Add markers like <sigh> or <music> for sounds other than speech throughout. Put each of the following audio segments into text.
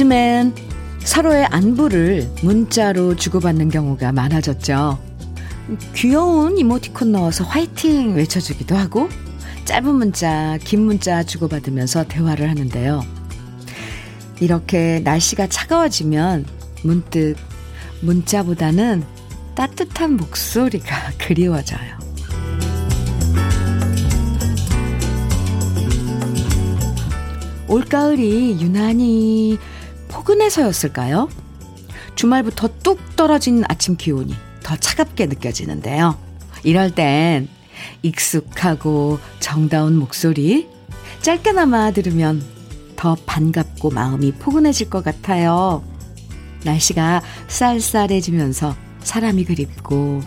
요즘엔 서로의 안부를 문자로 주고받는 경우가 많아졌죠. 귀여운 이모티콘 넣어서 화이팅 외쳐주기도 하고 짧은 문자, 긴 문자 주고받으면서 대화를 하는데요. 이렇게 날씨가 차가워지면 문득 문자보다는 따뜻한 목소리가 <laughs> 그리워져요. 올가을이 유난히 포근해서였을까요? 주말부터 뚝 떨어진 아침 기온이 더 차갑게 느껴지는데요. 이럴 땐 익숙하고 정다운 목소리 짧게나마 들으면 더 반갑고 마음이 포근해질 것 같아요. 날씨가 쌀쌀해지면서 사람이 그립고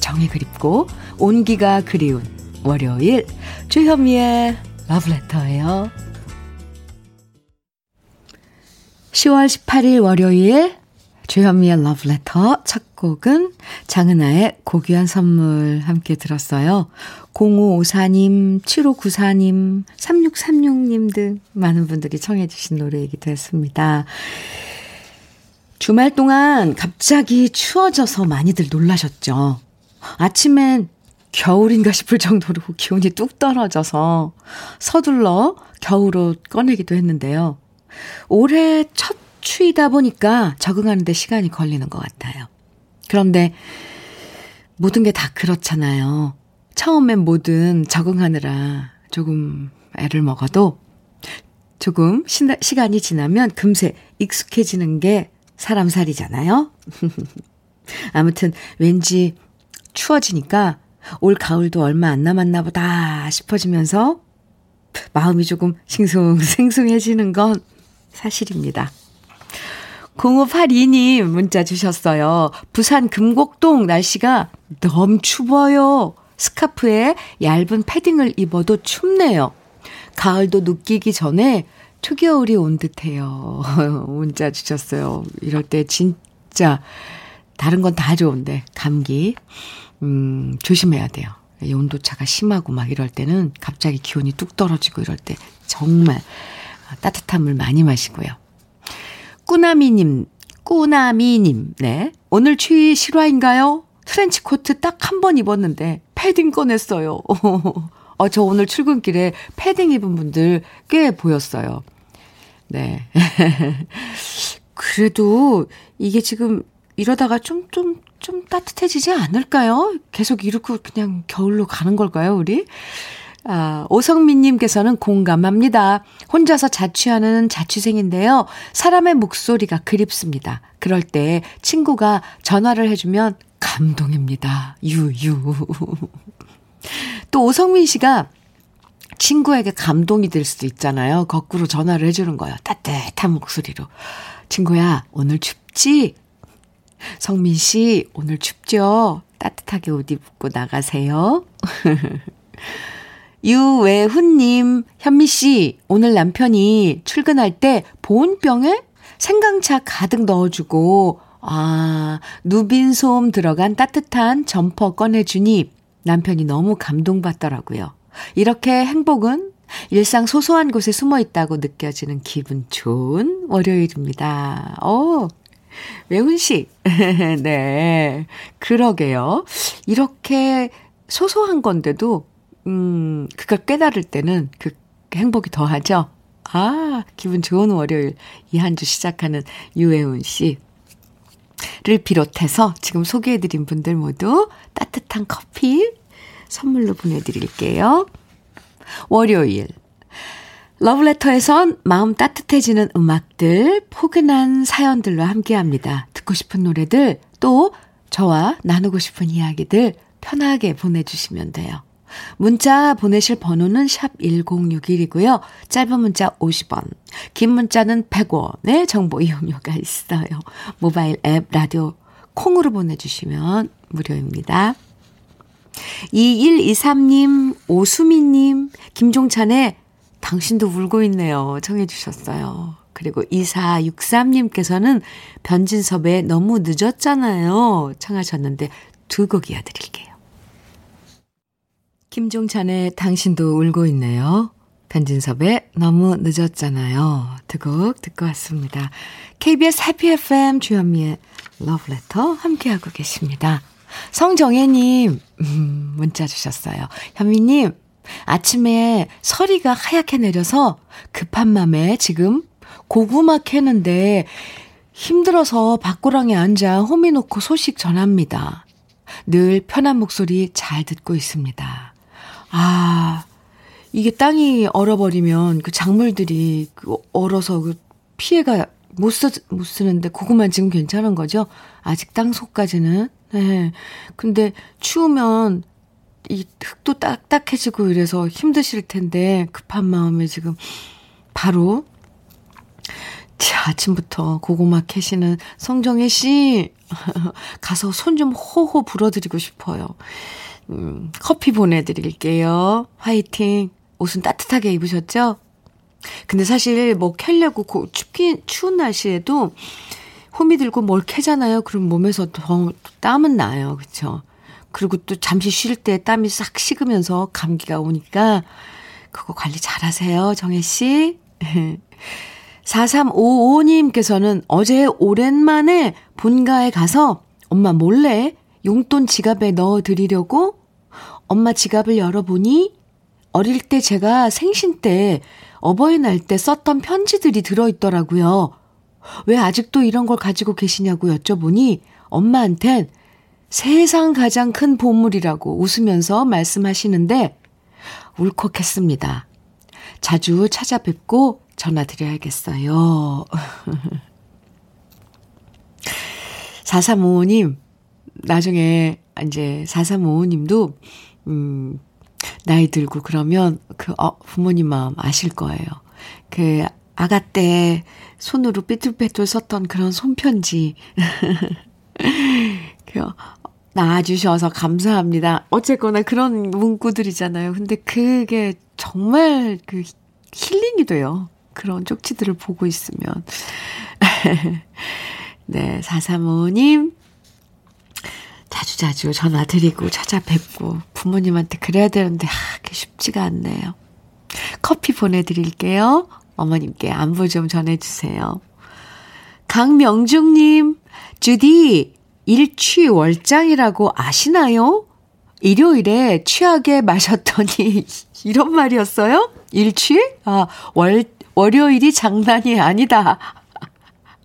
정이 그립고 온기가 그리운 월요일 주현미의 러브레터예요. 10월 18일 월요일 주현미의 러브레터 첫 곡은 장은아의 고귀한 선물 함께 들었어요. 0554님, 7594님, 3636님 등 많은 분들이 청해 주신 노래이기도 했습니다. 주말 동안 갑자기 추워져서 많이들 놀라셨죠. 아침엔 겨울인가 싶을 정도로 기온이 뚝 떨어져서 서둘러 겨울옷 꺼내기도 했는데요. 올해 첫 추위다 보니까 적응하는데 시간이 걸리는 것 같아요. 그런데 모든 게 다 그렇잖아요. 처음엔 뭐든 적응하느라 조금 애를 먹어도 조금 시, 간이 지나면 금세 익숙해지는 게 사람 살이잖아요. <laughs> 아무튼 왠지 추워지니까 올 가을도 얼마 안 남았나 보다 싶어지면서 마음이 조금 싱숭생숭해지는 건 사실입니다. 0582님 문자 주셨어요. 부산 금곡동 날씨가 너무 추워요. 스카프에 얇은 패딩을 입어도 춥네요. 가을도 느끼기 전에 초겨울이 온 듯해요. <laughs> 문자 주셨어요. 이럴 때 진짜 다른 건 다 좋은데 감기 음 조심해야 돼요. 온도차가 심하고 막 이럴 때는 갑자기 기온이 뚝 떨어지고 이럴 때 정말 따뜻한 물 많이 마시고요. 꾸나미님, 꾸나미님, 네. 오늘 추위 실화인가요? 트렌치 코트 딱 한 번 입었는데 패딩 꺼냈어요. <laughs> 어, 저 오늘 출근길에 패딩 입은 분들 꽤 보였어요. 네. <laughs> 그래도 이게 지금 이러다가 좀, 좀, 좀 따뜻해지지 않을까요? 계속 이렇게 그냥 겨울로 가는 걸까요, 우리? 아, 오성민님께서는 공감합니다. 혼자서 자취하는 자취생인데요. 사람의 목소리가 그립습니다. 그럴 때 친구가 전화를 해주면 감동입니다. 유유. <laughs> 또 오성민 씨가 친구에게 감동이 될 수도 있잖아요. 거꾸로 전화를 해주는 거예요. 따뜻한 목소리로. 친구야, 오늘 춥지? 성민 씨, 오늘 춥죠? 따뜻하게 옷 입고 나가세요. <laughs> 유외훈님, 현미씨, 오늘 남편이 출근할 때 보온병에 생강차 가득 넣어주고, 아, 누빈 소음 들어간 따뜻한 점퍼 꺼내주니 남편이 너무 감동받더라고요. 이렇게 행복은 일상 소소한 곳에 숨어 있다고 느껴지는 기분 좋은 월요일입니다. 오, 외훈 씨. 네. 그러게요. 이렇게 소소한 건데도 음, 그걸 깨달을 때는 그 행복이 더하죠. 아, 기분 좋은 월요일 이 한 주 시작하는 유혜운 씨를 비롯해서 지금 소개해드린 분들 모두 따뜻한 커피 선물로 보내드릴게요. 월요일 러브레터에선 마음 따뜻해지는 음악들, 포근한 사연들로 함께합니다. 듣고 싶은 노래들, 또 저와 나누고 싶은 이야기들 편하게 보내주시면 돼요. 문자 보내실 번호는 샵 1061이고요. 짧은 문자 50원, 긴 문자는 100원의 정보 이용료가 있어요. 모바일 앱 라디오 콩으로 보내주시면 무료입니다. 2123님, 오수미님, 김종찬의 당신도 울고 있네요. 청해주셨어요. 그리고 2463님께서는 변진섭의 너무 늦었잖아요. 청하셨는데 두 곡 이어드릴게요. 김종찬의 당신도 울고 있네요. 변진섭의 너무 늦었잖아요. 두 곡 듣고 왔습니다. KBS 해피 FM 주현미의 러브레터 함께하고 계십니다. 성정혜님, 음, 문자 주셨어요. 현미님, 아침에 서리가 하얗게 내려서 급한 맘에 지금 고구마 캐는데 힘들어서 밖구랑에 앉아 호미 놓고 소식 전합니다. 늘 편한 목소리 잘 듣고 있습니다. 아, 이게 땅이 얼어버리면 그 작물들이 그 얼어서 그 피해가 못, 쓰, 못 쓰는데 고구마 지금 괜찮은 거죠? 아직 땅 속까지는. 네. 근데 추우면 이 흙도 딱딱해지고 이래서 힘드실 텐데 급한 마음에 지금 바로 자, 아침부터 고구마 캐시는 성정혜 씨 <laughs> 가서 손 좀 호호 불어드리고 싶어요. 음, 커피 보내드릴게요. 화이팅. 옷은 따뜻하게 입으셨죠? 근데 사실 뭐 캘려고 고, 춥긴 추운 날씨에도 호미 들고 뭘 캐잖아요. 그럼 몸에서 더 땀은 나요. 그쵸? 그리고 또 잠시 쉴 때 땀이 싹 식으면서 감기가 오니까 그거 관리 잘 하세요. 정혜 씨. <laughs> 4355님께서는 어제 오랜만에 본가에 가서 엄마 몰래 용돈 지갑에 넣어 드리려고 엄마 지갑을 열어보니 어릴 때 제가 생신 때 어버이날 때 썼던 편지들이 들어있더라고요. 왜 아직도 이런 걸 가지고 계시냐고 여쭤보니 엄마한텐 세상 가장 큰 보물이라고 웃으면서 말씀하시는데 울컥했습니다. 자주 찾아뵙고 전화드려야겠어요. <laughs> 4355님, 나중에 이제 4355님도, 음, 나이 들고 그러면 그, 어, 부모님 마음 아실 거예요. 그, 아가 때 손으로 삐뚤빼뚤 썼던 그런 손편지. <laughs> 그, 낳아주셔서 감사합니다. 어쨌거나 그런 문구들이잖아요. 근데 그게 정말 그 힐링이 돼요. 그런 쪽지들을 보고 있으면. <laughs> 네, 435님. 자주자주 전화드리고 찾아뵙고 부모님한테 그래야 되는데, 아, 그게 쉽지가 않네요. 커피 보내드릴게요. 어머님께 안부 좀 전해주세요. 강명중님, 주디, 일취월장이라고 아시나요? 일요일에 취하게 마셨더니 <laughs> 이런 말이었어요? 일취? 아, 월, 월요일이 장난이 아니다.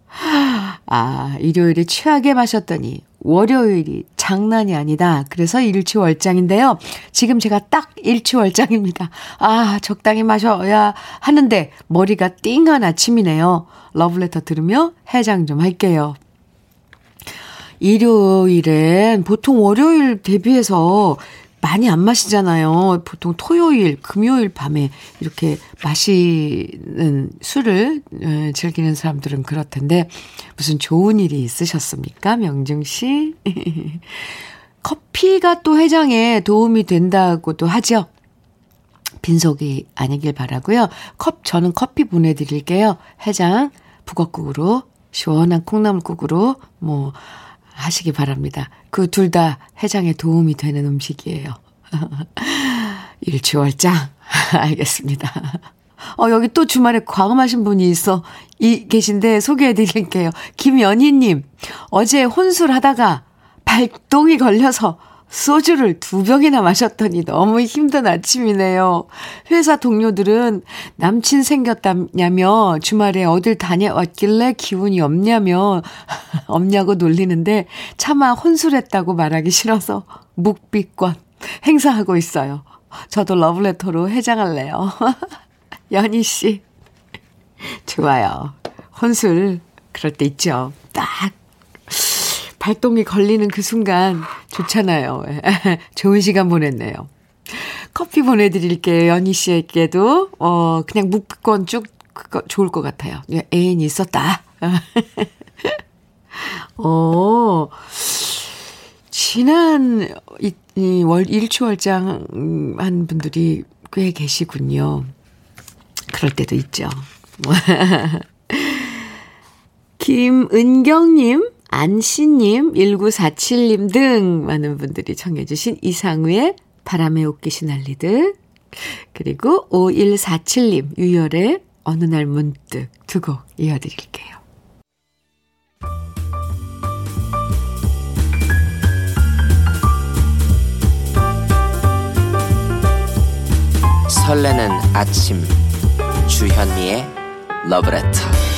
<laughs> 아, 일요일에 취하게 마셨더니 월요일이 장난이 아니다. 그래서 일취월장인데요. 지금 제가 딱 일취월장입니다. 아, 적당히 마셔야 하는데 머리가 띵한 아침이네요. 러브레터 들으며 해장 좀 할게요. 일요일엔 보통 월요일 대비해서 많이 안 마시잖아요. 보통 토요일, 금요일 밤에 이렇게 마시는 술을 즐기는 사람들은 그렇텐데 무슨 좋은 일이 있으셨습니까? 명중 씨? <laughs> 커피가 또 해장에 도움이 된다고도 하죠. 빈속이 아니길 바라고요. 컵 저는 커피 보내 드릴게요. 해장 북엇국으로 시원한 콩나물국으로 뭐 하시기 바랍니다. 그 둘 다 해장에 도움이 되는 음식이에요. <laughs> 일취월장. <laughs> 알겠습니다. 어, 여기 또 주말에 과음하신 분이 있어, 이, 계신데 소개해 드릴게요. 김연희님, 어제 혼술 하다가 발동이 걸려서 소주를 두 병이나 마셨더니 너무 힘든 아침이네요. 회사 동료들은 남친 생겼다냐며 주말에 어딜 다녀왔길래 기운이 없냐며 <laughs> 없냐고 놀리는데 차마 혼술했다고 말하기 싫어서 묵비권 행사하고 있어요. 저도 러브레터로 해장할래요. <laughs> 연희 씨. 좋아요. 혼술 그럴 때 있죠. 딱 발동이 걸리는 그 순간 좋잖아요. <laughs> 좋은 시간 보냈네요. 커피 보내드릴게요. 연희 씨에게도, 어, 그냥 묵건 쭉, 그거 좋을 것 같아요. 예, 애인이 있었다. <laughs> 어, 지난, 이, 이 월, 일추월장 한 분들이 꽤 계시군요. 그럴 때도 있죠. <laughs> 김은경님, 안씨님, 1947님 등 많은 분들이 청해주신 이상우의 바람에 옷깃이 날리듯 그리고 5147님, 유열의 어느 날 문득 두 곡 이어드릴게요. 설레는 아침 주현미의 러브레터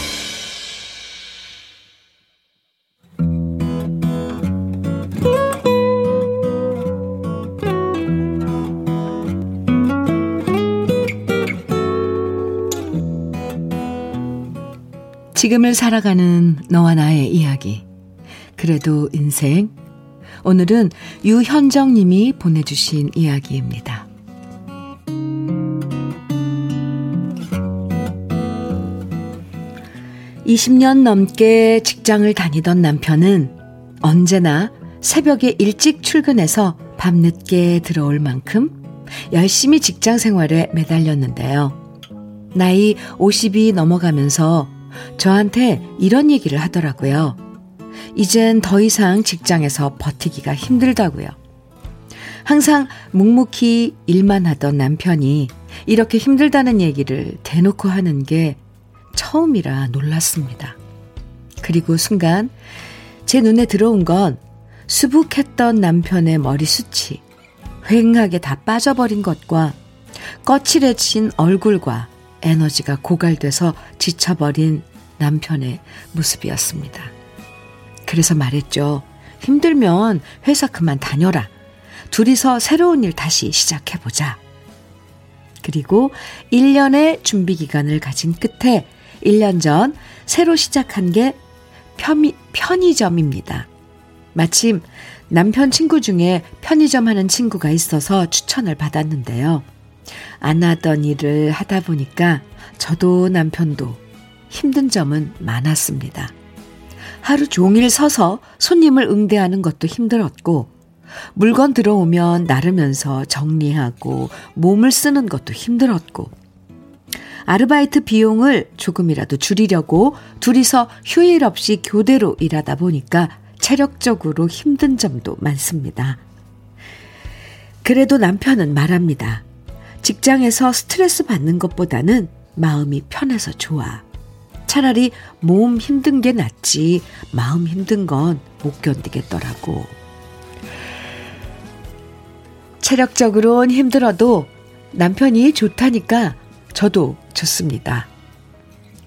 지금을 살아가는 너와 나의 이야기. 그래도 인생. 오늘은 유현정 님이 보내주신 이야기입니다. 20년 넘게 직장을 다니던 남편은 언제나 새벽에 일찍 출근해서 밤늦게 들어올 만큼 열심히 직장 생활에 매달렸는데요. 나이 50이 넘어가면서 저한테 이런 얘기를 하더라고요. 이젠 더 이상 직장에서 버티기가 힘들다고요. 항상 묵묵히 일만 하던 남편이 이렇게 힘들다는 얘기를 대놓고 하는 게 처음이라 놀랐습니다. 그리고 순간 제 눈에 들어온 건 수북했던 남편의 머리숱이 휑하게 다 빠져버린 것과 거칠해진 얼굴과 에너지가 고갈돼서 지쳐버린 남편의 모습이었습니다. 그래서 말했죠. 힘들면 회사 그만 다녀라. 둘이서 새로운 일 다시 시작해보자. 그리고 1년의 준비 기간을 가진 끝에 1년 전 새로 시작한 게 편의, 편의점입니다. 마침 남편 친구 중에 편의점 하는 친구가 있어서 추천을 받았는데요. 안 하던 일을 하다 보니까 저도 남편도 힘든 점은 많았습니다. 하루 종일 서서 손님을 응대하는 것도 힘들었고, 물건 들어오면 나르면서 정리하고 몸을 쓰는 것도 힘들었고, 아르바이트 비용을 조금이라도 줄이려고 둘이서 휴일 없이 교대로 일하다 보니까 체력적으로 힘든 점도 많습니다. 그래도 남편은 말합니다. 직장에서 스트레스 받는 것보다는 마음이 편해서 좋아. 차라리 몸 힘든 게 낫지 마음 힘든 건 못 견디겠더라고. 체력적으론 힘들어도 남편이 좋다니까 저도 좋습니다.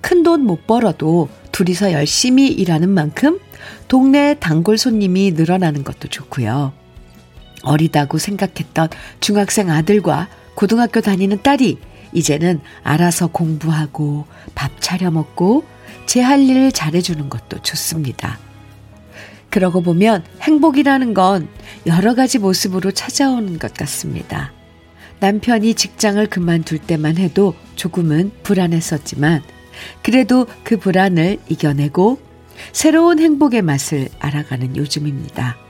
큰 돈 못 벌어도 둘이서 열심히 일하는 만큼 동네 단골 손님이 늘어나는 것도 좋고요. 어리다고 생각했던 중학생 아들과 고등학교 다니는 딸이 이제는 알아서 공부하고 밥 차려 먹고 제 할 일을 잘해주는 것도 좋습니다. 그러고 보면 행복이라는 건 여러 가지 모습으로 찾아오는 것 같습니다. 남편이 직장을 그만둘 때만 해도 조금은 불안했었지만 그래도 그 불안을 이겨내고 새로운 행복의 맛을 알아가는 요즘입니다.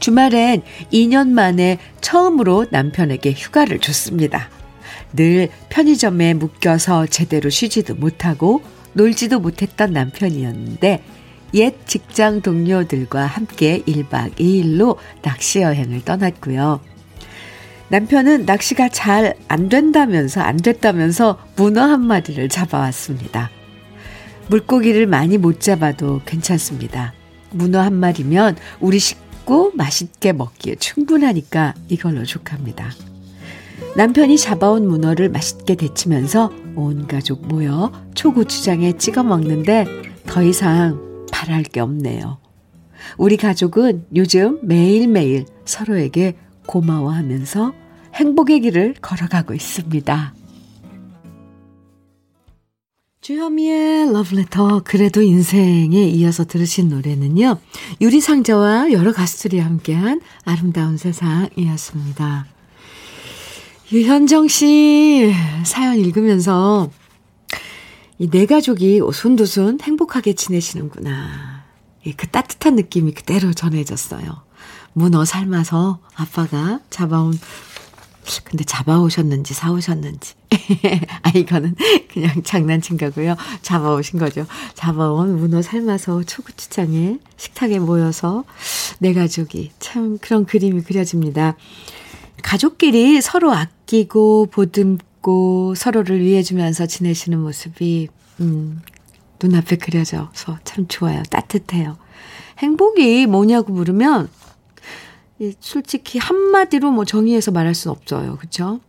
주말엔 2년 만에 처음으로 남편에게 휴가를 줬습니다. 늘 편의점에 묶여서 제대로 쉬지도 못하고 놀지도 못했던 남편이었는데 옛 직장 동료들과 함께 1박 2일로 낚시 여행을 떠났고요. 남편은 낚시가 잘 안 된다면서 안 됐다면서 문어 한 마리를 잡아왔습니다. 물고기를 많이 못 잡아도 괜찮습니다. 문어 한 마리면 우리 식구 맛있게 먹기에 충분하니까 이걸로 족합니다. 남편이 잡아온 문어를 맛있게 데치면서 온 가족 모여 초고추장에 찍어 먹는데 더 이상 바랄 게 없네요. 우리 가족은 요즘 매일매일 서로에게 고마워하면서 행복의 길을 걸어가고 있습니다. 주현미의 러브레터 그래도 인생에 이어서 들으신 노래는요. 유리상자와 여러 가수들이 함께한 아름다운 세상이었습니다. 유현정 씨 사연 읽으면서 이 내 가족이 오순도순 행복하게 지내시는구나. 그 따뜻한 느낌이 그대로 전해졌어요. 문어 삶아서 아빠가 잡아온 근데 잡아오셨는지 사오셨는지. <laughs> 아, 이거는 그냥 장난친 거고요. 잡아오신 거죠. 잡아온 문어 삶아서 초고추장에 식탁에 모여서 내 가족이 참 그런 그림이 그려집니다. 가족끼리 서로 아, 아끼고 보듬고 서로를 위해주면서 지내시는 모습이, 음, 눈앞에 그려져서 참 좋아요. 따뜻해요. 행복이 뭐냐고 물으면, 솔직히 한마디로 뭐 정의해서 말할 수는 없어요. 그쵸?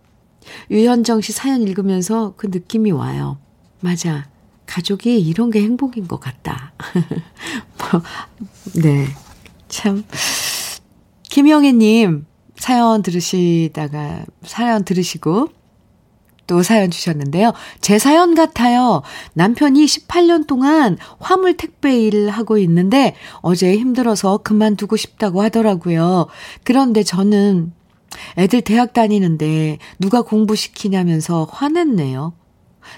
유현정 씨 사연 읽으면서 그 느낌이 와요. 맞아. 가족이 이런 게 행복인 것 같다. <laughs> 뭐, 네. 참. 김영애님, 사연 들으시다가, 사연 들으시고, 또 사연 주셨는데요. 제 사연 같아요. 남편이 18년 동안 화물 택배 일을 하고 있는데 어제 힘들어서 그만두고 싶다고 하더라고요. 그런데 저는 애들 대학 다니는데 누가 공부시키냐면서 화냈네요.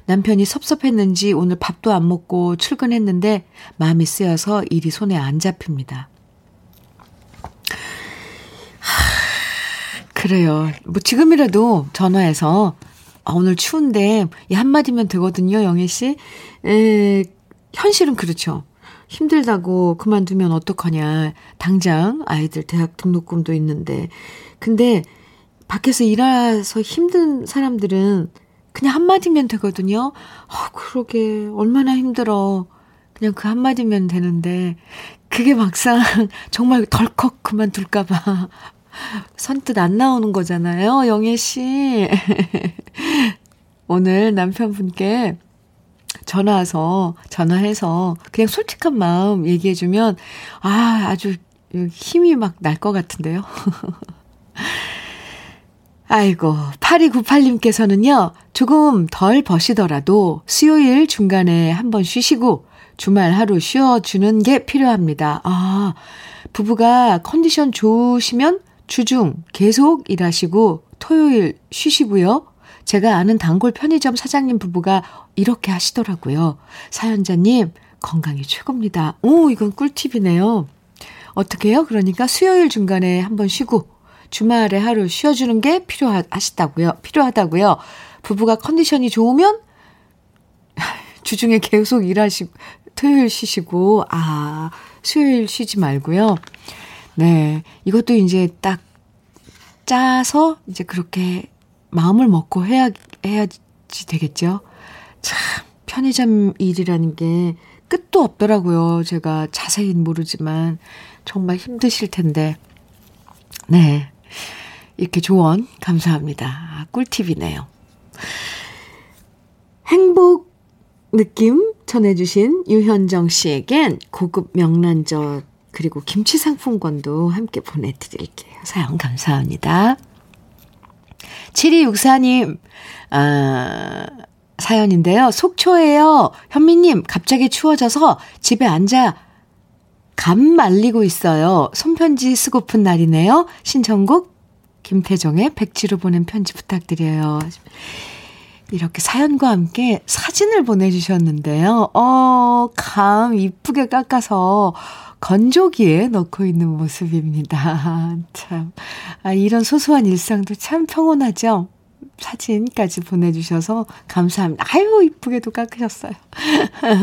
남편이 섭섭했는지 오늘 밥도 안 먹고 출근했는데 마음이 쓰여서 일이 손에 안 잡힙니다. 그래요. 뭐 지금이라도 전화해서 아, 오늘 추운데 이 한마디면 되거든요, 영애 씨. 에, 현실은 그렇죠. 힘들다고 그만두면 어떡하냐. 당장 아이들 대학 등록금도 있는데. 근데 밖에서 일해서 힘든 사람들은 그냥 한마디면 되거든요. 아, 그러게. 얼마나 힘들어. 그냥 그 한마디면 되는데, 그게 막상 <laughs> 정말 덜컥 그만둘까봐 선뜻 안 나오는 거잖아요, 영애 씨. <laughs> 오늘 남편분께 전화해서, 전화해서 그냥 솔직한 마음 얘기해주면, 아, 아주 힘이 막 날 것 같은데요. <laughs> 아이고, 8298님께서는요, 조금 덜 버시더라도 수요일 중간에 한 번 쉬시고 주말 하루 쉬어주는 게 필요합니다. 아, 부부가 컨디션 좋으시면 주중 계속 일하시고 토요일 쉬시고요. 제가 아는 단골 편의점 사장님 부부가 이렇게 하시더라고요. 사연자님, 건강이 최고입니다. 오, 이건 꿀팁이네요. 어떻게 해요? 그러니까 수요일 중간에 한번 쉬고 주말에 하루 쉬어주는 게 필요하시다고요. 필요하다고요. 부부가 컨디션이 좋으면 <laughs> 주중에 계속 일하시고 토요일 쉬시고 아 수요일 쉬지 말고요. 네 이것도 이제 딱 짜서 이제 그렇게 마음을 먹고 해야 해야지 되겠죠. 참 편의점 일이라는 게 끝도 없더라고요. 제가 자세히는 모르지만 정말 힘드실 텐데 네 이렇게 조언 감사합니다. 꿀팁이네요. 행복 느낌 전해주신 유현정 씨에겐 고급 명란젓 그리고 김치 상품권도 함께 보내드릴게요. 사연 감사합니다. 7264님, 아, 사연인데요. 속초에요. 현미님, 갑자기 추워져서 집에 앉아 감 말리고 있어요. 손편지 쓰고픈 날이네요. 신청곡 김태정의 백지로 보낸 편지 부탁드려요. 이렇게 사연과 함께 사진을 보내주셨는데요. 어, 감 이쁘게 깎아서 건조기에 넣고 있는 모습입니다. <laughs> 참. 아, 이런 소소한 일상도 참 평온하죠? 사진까지 보내주셔서 감사합니다. 아유, 이쁘게도 깎으셨어요.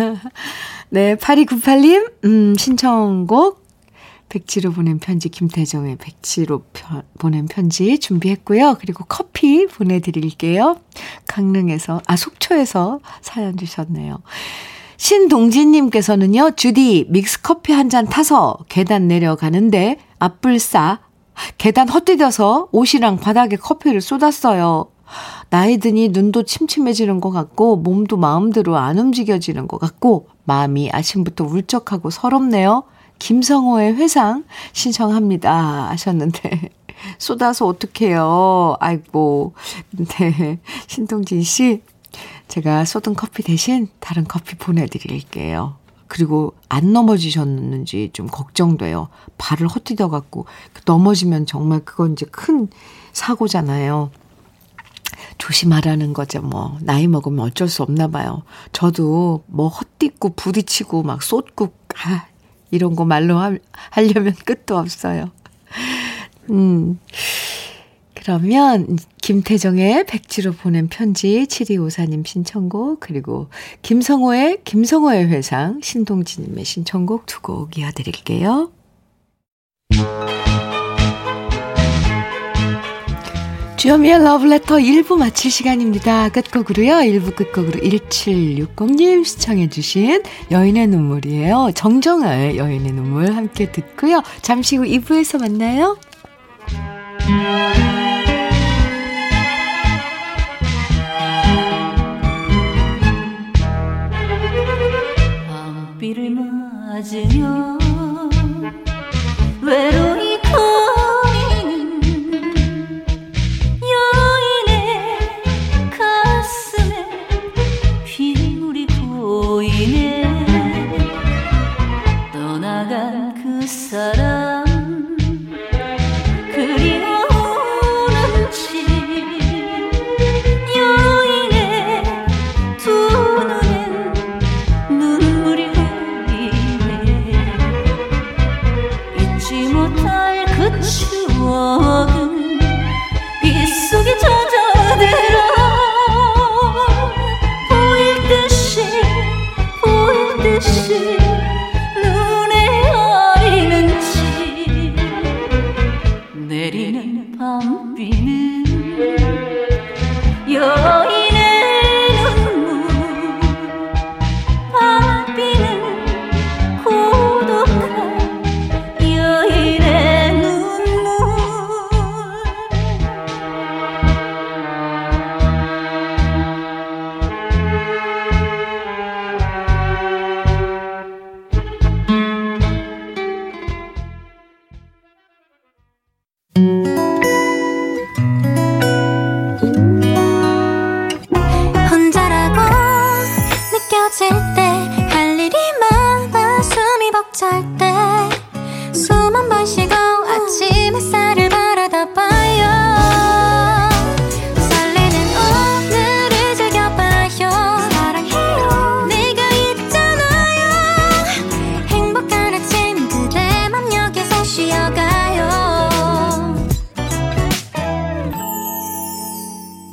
<laughs> 네, 8298님, 음, 신청곡 백지로 보낸 편지 김태정의 백지로 편, 보낸 편지 준비했고요. 그리고 커피 보내드릴게요. 강릉에서 아 속초에서 사연 주셨네요. 신동진님께서는요. 주디 믹스커피 한 잔 타서 계단 내려가는데 앞불싸 계단 헛디뎌서 옷이랑 바닥에 커피를 쏟았어요. 나이 드니 눈도 침침해지는 것 같고 몸도 마음대로 안 움직여지는 것 같고 마음이 아침부터 울적하고 서럽네요. 김성호의 회상 신청합니다. 하셨는데, <laughs> 쏟아서 어떡해요. 아이고. 네. 신동진 씨, 제가 쏟은 커피 대신 다른 커피 보내드릴게요. 그리고 안 넘어지셨는지 좀 걱정돼요. 발을 헛디뎌 갖고 넘어지면 정말 그건 이제 큰 사고잖아요. 조심하라는 거죠, 뭐. 나이 먹으면 어쩔 수 없나 봐요. 저도 뭐 헛디고 부딪히고 막 쏟고, 아, 이런 거 말로 하, 하려면 <laughs> 끝도 없어요. 음. 그러면 김태정의 백지로 보낸 편지 7254님 신청곡 그리고 김성호의 김성호의 회상 신동진님의 신청곡 두 곡 이어드릴게요. 주여미의 러브레터 1부 마칠 시간입니다. 끝곡으로요. 1부 끝곡으로 1760님 시청해주신 여인의 눈물이에요. 정정아의 여인의 눈물 함께 듣고요. 잠시 후 2부에서 만나요.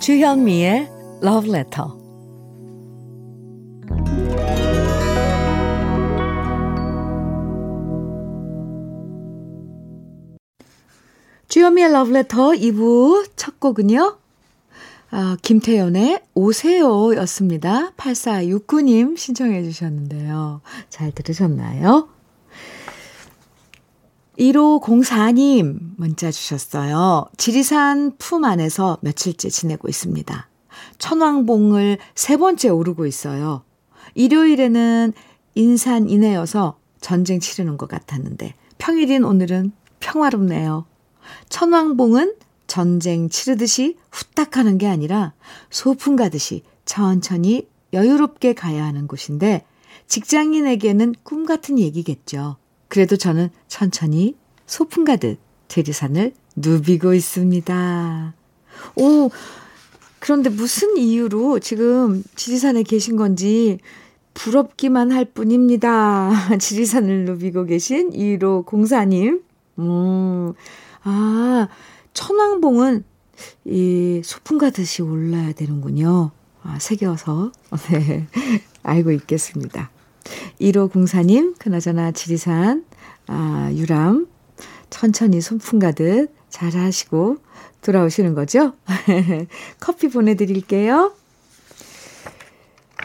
주현미의 Love Letter. 주현미의 Love Letter 2부 첫 곡은요. 아, 김태연의 오세요 였습니다. 8469님 신청해 주셨는데요. 잘 들으셨나요? 1504님 문자 주셨어요. 지리산 품 안에서 며칠째 지내고 있습니다. 천왕봉을 세 번째 오르고 있어요. 일요일에는 인산 인해여서 전쟁 치르는 것 같았는데 평일인 오늘은 평화롭네요. 천왕봉은 전쟁 치르듯이 후딱 하는 게 아니라 소풍 가듯이 천천히 여유롭게 가야 하는 곳인데 직장인에게는 꿈 같은 얘기겠죠. 그래도 저는 천천히 소풍 가듯 대리산을 누비고 있습니다. 오, 그런데 무슨 이유로 지금 지리산에 계신 건지 부럽기만 할 뿐입니다. <laughs> 지리산을 누비고 계신 1호 공사님. 음, 아, 천왕봉은 이 소풍 가듯이 올라야 되는군요. 아, 새겨서. <laughs> 네. 알고 있겠습니다. 1호 공사님, 그나저나 지리산, 아, 유람, 천천히 소풍 가듯 잘 하시고 돌아오시는 거죠? <laughs> 커피 보내드릴게요.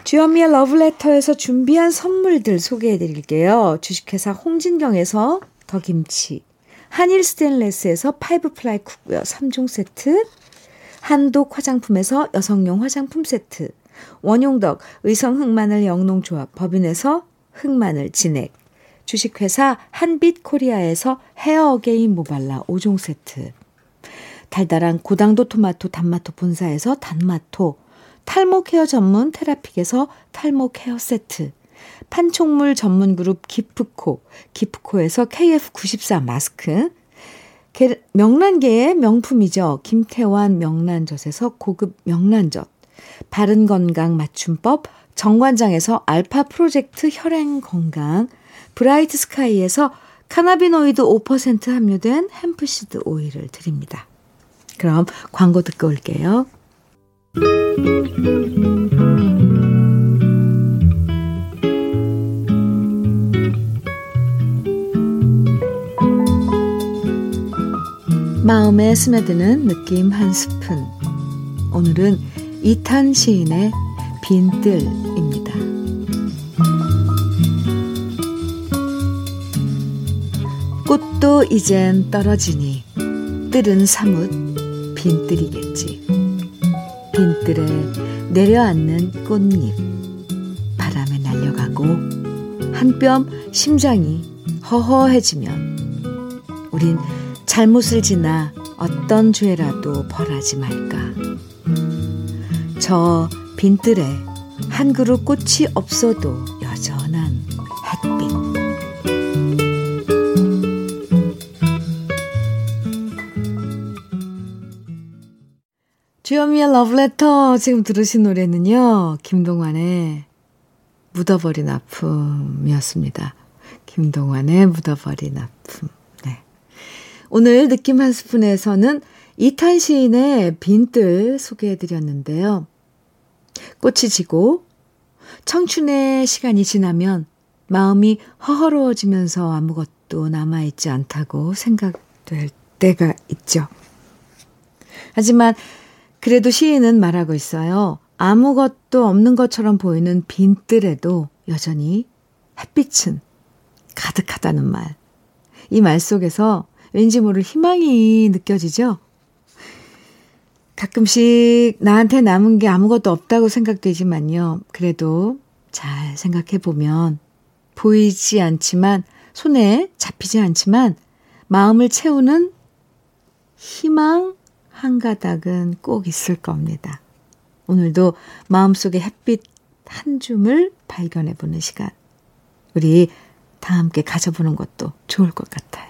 주현미의 러브레터에서 준비한 선물들 소개해 드릴게요. 주식회사 홍진경에서 더김치, 한일 스테인레스에서 five ply cookware 3종 세트, 한독 화장품에서 여성용 화장품 세트, 원용덕 의성 흑마늘 영농조합 법인에서 흑마늘 진액, 주식회사 한빛코리아에서 헤어 어게인 모발라 5종 세트, 달달한 고당도 토마토 단마토 본사에서 단마토, 탈모 care 전문 테라픽에서 탈모 care 세트, 판촉물 전문 그룹 기프코, 기프코에서 KF94 마스크, 명란계의 명품이죠. 김태환 명란젓에서 고급 명란젓, 바른 건강 맞춤법 정관장에서 알파 프로젝트 혈행 건강, 브라이트 스카이에서 cannabinoid 5% 함유된 hemp seed oil을 드립니다. 그럼 광고 듣고 올게요. 마음에 스며드는 느낌 한 스푼. 오늘은 이탄 시인의 빈뜰입니다. 꽃도 이젠 떨어지니 뜰은 사뭇 빈뜰이겠지. 빈뜰에 내려앉는 꽃잎 바람에 날려가고 한 뼘 심장이 허허해지면 우린 잘못을 지나 어떤 죄라도 벌하지 말까. 저 빈뜰에 한 그루 꽃이 없어도 여전한 햇빛. 주현미의 러브레터 지금 들으신 노래는요. 김동완의 묻어버린 아픔이었습니다. 김동완의 묻어버린 아픔. 네. 오늘 느낌 한 스푼에서는 이탄 시인의 빈뜰 소개해드렸는데요. 꽃이 지고 청춘의 시간이 지나면 마음이 허허로워지면서 아무것도 남아있지 않다고 생각될 때가 있죠. 하지만 그래도 시인은 말하고 있어요. 아무것도 없는 것처럼 보이는 빈뜰에도 여전히 햇빛은 가득하다는 말. 이 말 속에서 왠지 모를 희망이 느껴지죠? 가끔씩 나한테 남은 게 아무것도 없다고 생각되지만요. 그래도 잘 생각해 보면 보이지 않지만 손에 잡히지 않지만 마음을 채우는 희망 한 가닥은 꼭 있을 겁니다. 오늘도 마음속에 햇빛 한 줌을 발견해 보는 시간. 우리 다 함께 가져보는 것도 좋을 것 같아요.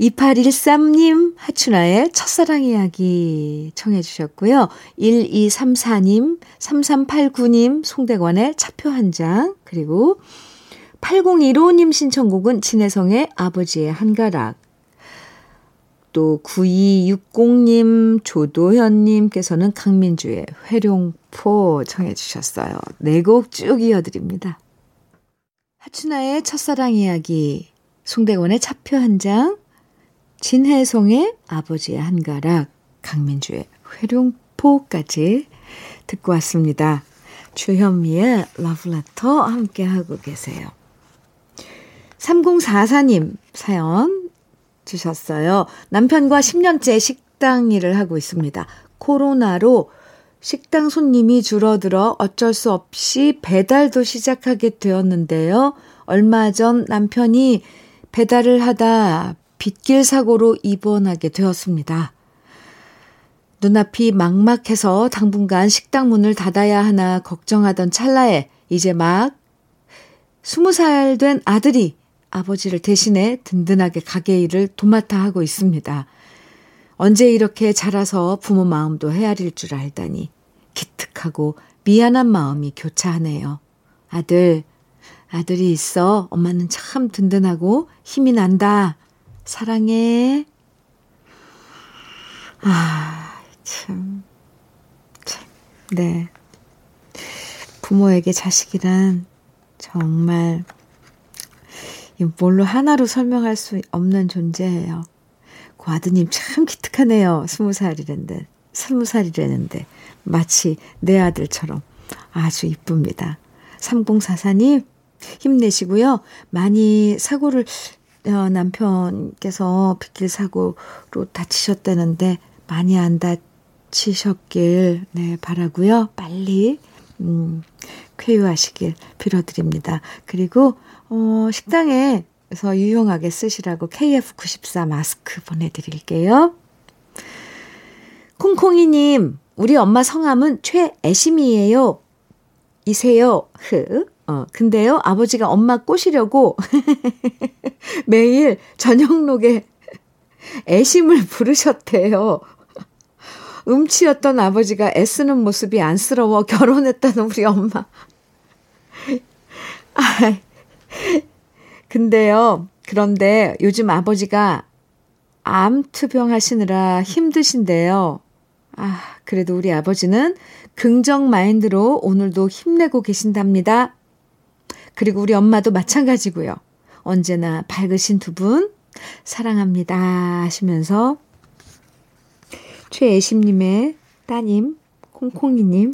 2813님, 하춘아의 첫사랑 이야기 청해 주셨고요. 1234님, 3389님, 송대관의 차표 한 장, 그리고 8015님 신청곡은 진혜성의 아버지의 한가락, 또 9260님, 조도현님께서는 강민주의 회룡포 청해 주셨어요. 네 곡 쭉 이어드립니다. 하춘아의 첫사랑 이야기, 송대원의 차표 한 장, 진혜성의 아버지의 한가락, 강민주의 회룡포까지 듣고 왔습니다. 주현미의 러브레터 함께하고 계세요. 3044님 사연 주셨어요. 남편과 10년째 식당 일을 하고 있습니다. 코로나로 식당 손님이 줄어들어 어쩔 수 없이 배달도 시작하게 되었는데요. 얼마 전 남편이 배달을 하다 빗길 사고로 입원하게 되었습니다. 눈앞이 막막해서 당분간 식당 문을 닫아야 하나 걱정하던 찰나에 이제 막 20살 된 아들이 아버지를 대신해 든든하게 가게 일을 도맡아 하고 있습니다. 언제 이렇게 자라서 부모 마음도 헤아릴 줄 알다니 기특하고 미안한 마음이 교차하네요. 아들, 아들이 있어. 엄마는 참 든든하고 힘이 난다. 사랑해. 아, 참. 참. 네. 부모에게 자식이란 정말 뭘로 하나로 설명할 수 없는 존재예요. 그 아드님 참 기특하네요. 스무 살이랬는데, 스무 살이랬는데, 마치 내 아들처럼 아주 이쁩니다. 3044님, 힘내시고요. 많이 사고를, 어, 남편께서 빗길 사고로 다치셨다는데, 많이 안 다치셨길, 네, 바라고요. 빨리, 음, 쾌유하시길 빌어드립니다. 그리고 어, 식당에서 유용하게 쓰시라고 KF94 마스크 보내드릴게요. 콩콩이님, 우리 엄마 성함은 최애심이에요. 이세요. 흐. 어, 근데요, 아버지가 엄마 꼬시려고 <laughs> 매일 저녁록에 애심을 부르셨대요. 음치였던 아버지가 애쓰는 모습이 안쓰러워 결혼했다는 우리 엄마. 아, 근데요, 그런데 요즘 아버지가 암투병 하시느라 힘드신데요. 아, 그래도 우리 아버지는 긍정 마인드로 오늘도 힘내고 계신답니다. 그리고 우리 엄마도 마찬가지고요. 언제나 밝으신 두 분, 사랑합니다 하시면서 최애심님의 따님 콩콩이님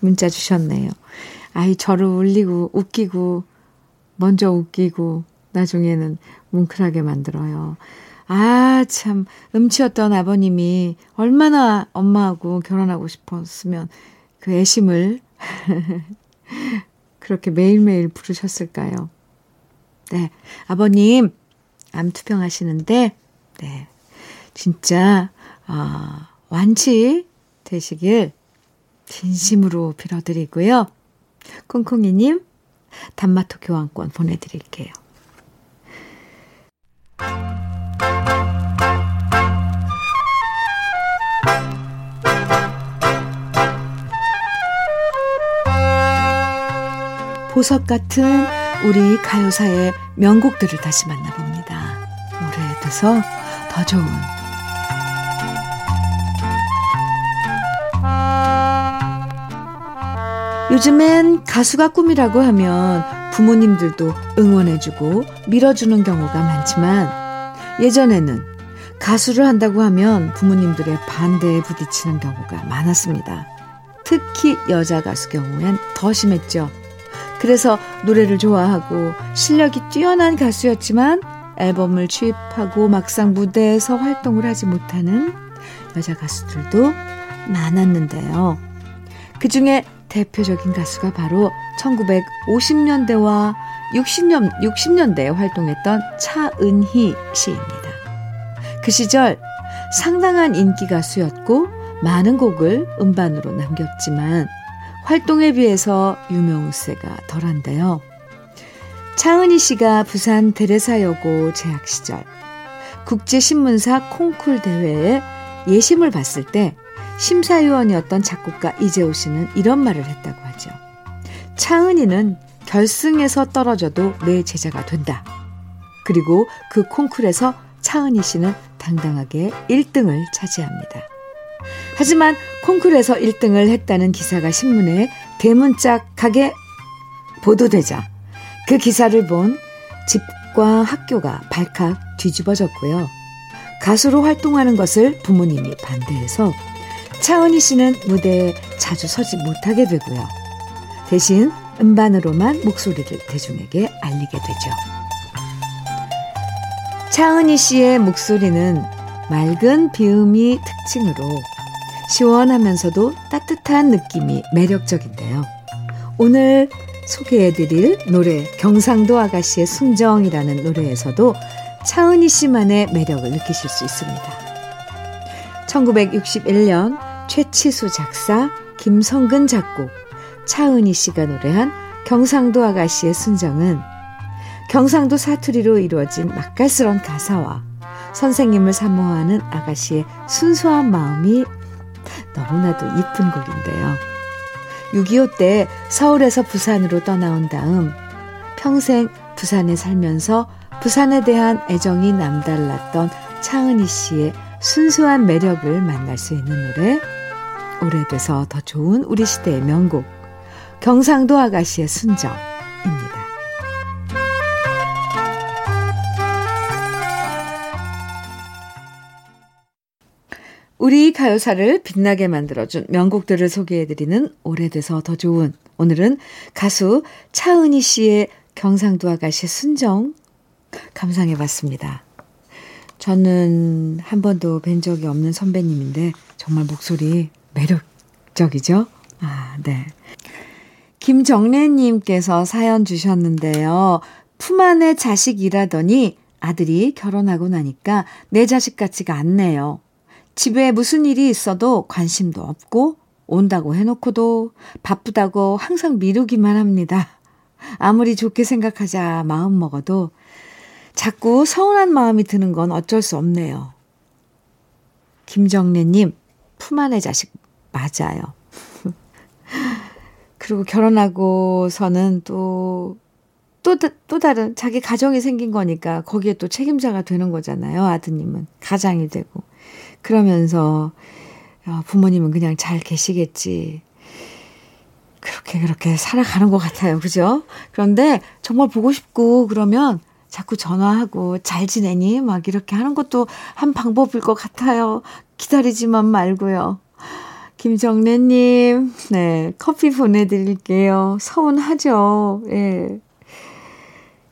문자 주셨네요. 아이 저를 울리고 웃기고 먼저 웃기고 나중에는 뭉클하게 만들어요. 아, 참, 음치였던 아버님이 얼마나 엄마하고 결혼하고 싶었으면 그 애심을 <laughs> 그렇게 매일매일 부르셨을까요? 네. 아버님, 암 투병 하시는데, 네. 진짜, 아, 완치 되시길 진심으로 빌어드리고요. 콩콩이님, 단마토 교환권 보내드릴게요. 보석 같은 우리 가요사의 명곡들을 다시 만나봅니다. 오래돼서 더 좋은 요즘엔 가수가 꿈이라고 하면 부모님들도 응원해주고 밀어주는 경우가 많지만 예전에는 가수를 한다고 하면 부모님들의 반대에 부딪히는 경우가 많았습니다. 특히 여자 가수 경우엔 더 심했죠. 그래서 노래를 좋아하고 실력이 뛰어난 가수였지만 앨범을 취입하고 막상 무대에서 활동을 하지 못하는 여자 가수들도 많았는데요. 그 중에 대표적인 가수가 바로 1950년대와 60년, 60년대에 활동했던 차은희 씨입니다. 그 시절 상당한 인기 가수였고 많은 곡을 음반으로 남겼지만 활동에 비해서 유명세가 덜한데요. 차은희 씨가 부산 대레사여고 재학 시절 국제신문사 콩쿨 대회에 예심을 봤을 때 심사위원이었던 작곡가 이재호 씨는 이런 말을 했다고 하죠. 차은희는 결승에서 떨어져도 내 제자가 된다. 그리고 그 콩쿨에서 차은희 씨는 당당하게 1등을 차지합니다. 하지만 콩쿨에서 1등을 했다는 기사가 신문에 대문짝하게 보도되자 그 기사를 본 집과 학교가 발칵 뒤집어졌고요. 가수로 활동하는 것을 부모님이 반대해서 차은희 씨는 무대에 자주 서지 못하게 되고요. 대신 음반으로만 목소리를 대중에게 알리게 되죠. 차은희 씨의 목소리는 맑은 비음이 특징으로 시원하면서도 따뜻한 느낌이 매력적인데요. 오늘 소개해드릴 노래 경상도 아가씨의 순정이라는 노래에서도 차은희 씨만의 매력을 느끼실 수 있습니다. 1961년 최치수 작사, 김성근 작곡, 차은희 씨가 노래한 경상도 아가씨의 순정은 경상도 사투리로 이루어진 맛깔스런 가사와 선생님을 사모하는 아가씨의 순수한 마음이 너무나도 이쁜 곡인데요. 6.25 때 서울에서 부산으로 떠나온 다음 평생 부산에 살면서 부산에 대한 애정이 남달랐던 차은희 씨의 순수한 매력을 만날 수 있는 노래 오래돼서 더 좋은 우리 시대의 명곡 경상도 아가씨의 순정입니다. 우리 가요사를 빛나게 만들어준 명곡들을 소개해드리는 오래돼서 더 좋은 오늘은 가수 차은희 씨의 경상도 아가씨 순정 감상해봤습니다. 저는 한 번도 뵌 적이 없는 선배님인데 정말 목소리 매력적이죠? 아, 네. 김정래님께서 사연 주셨는데요. 품 안에 자식이라더니 아들이 결혼하고 나니까 내 자식 같지가 않네요. 집에 무슨 일이 있어도 관심도 없고 온다고 해놓고도 바쁘다고 항상 미루기만 합니다. 아무리 좋게 생각하자 마음 먹어도 자꾸 서운한 마음이 드는 건 어쩔 수 없네요. 김정래님, 품 안의 자식 맞아요. <laughs> 그리고 결혼하고서는 또, 또, 또 다른 자기 가정이 생긴 거니까 거기에 또 책임자가 되는 거잖아요. 아드님은. 가장이 되고. 그러면서 어, 부모님은 그냥 잘 계시겠지. 그렇게 그렇게 살아가는 것 같아요. 그죠? 그런데 정말 보고 싶고 그러면 자꾸 전화하고 잘 지내니? 막 이렇게 하는 것도 한 방법일 것 같아요. 기다리지만 말고요. 김정래님, 네, 커피 보내드릴게요. 서운하죠? 예.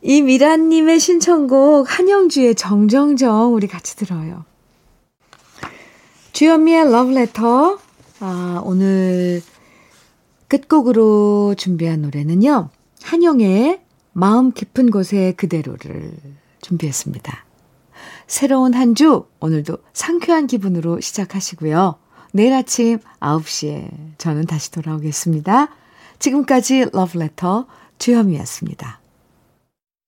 이미란님의 신청곡, 한영주의 정정정, 우리 같이 들어요. 주현미의 러브레터, 아, 오늘 끝곡으로 준비한 노래는요, 한영의 마음 깊은 곳에 그대로를 준비했습니다. 새로운 한 주, 오늘도 상쾌한 기분으로 시작하시고요. 내일 아침 9시에 저는 다시 돌아오겠습니다. 지금까지 러브레터 주현미였습니다.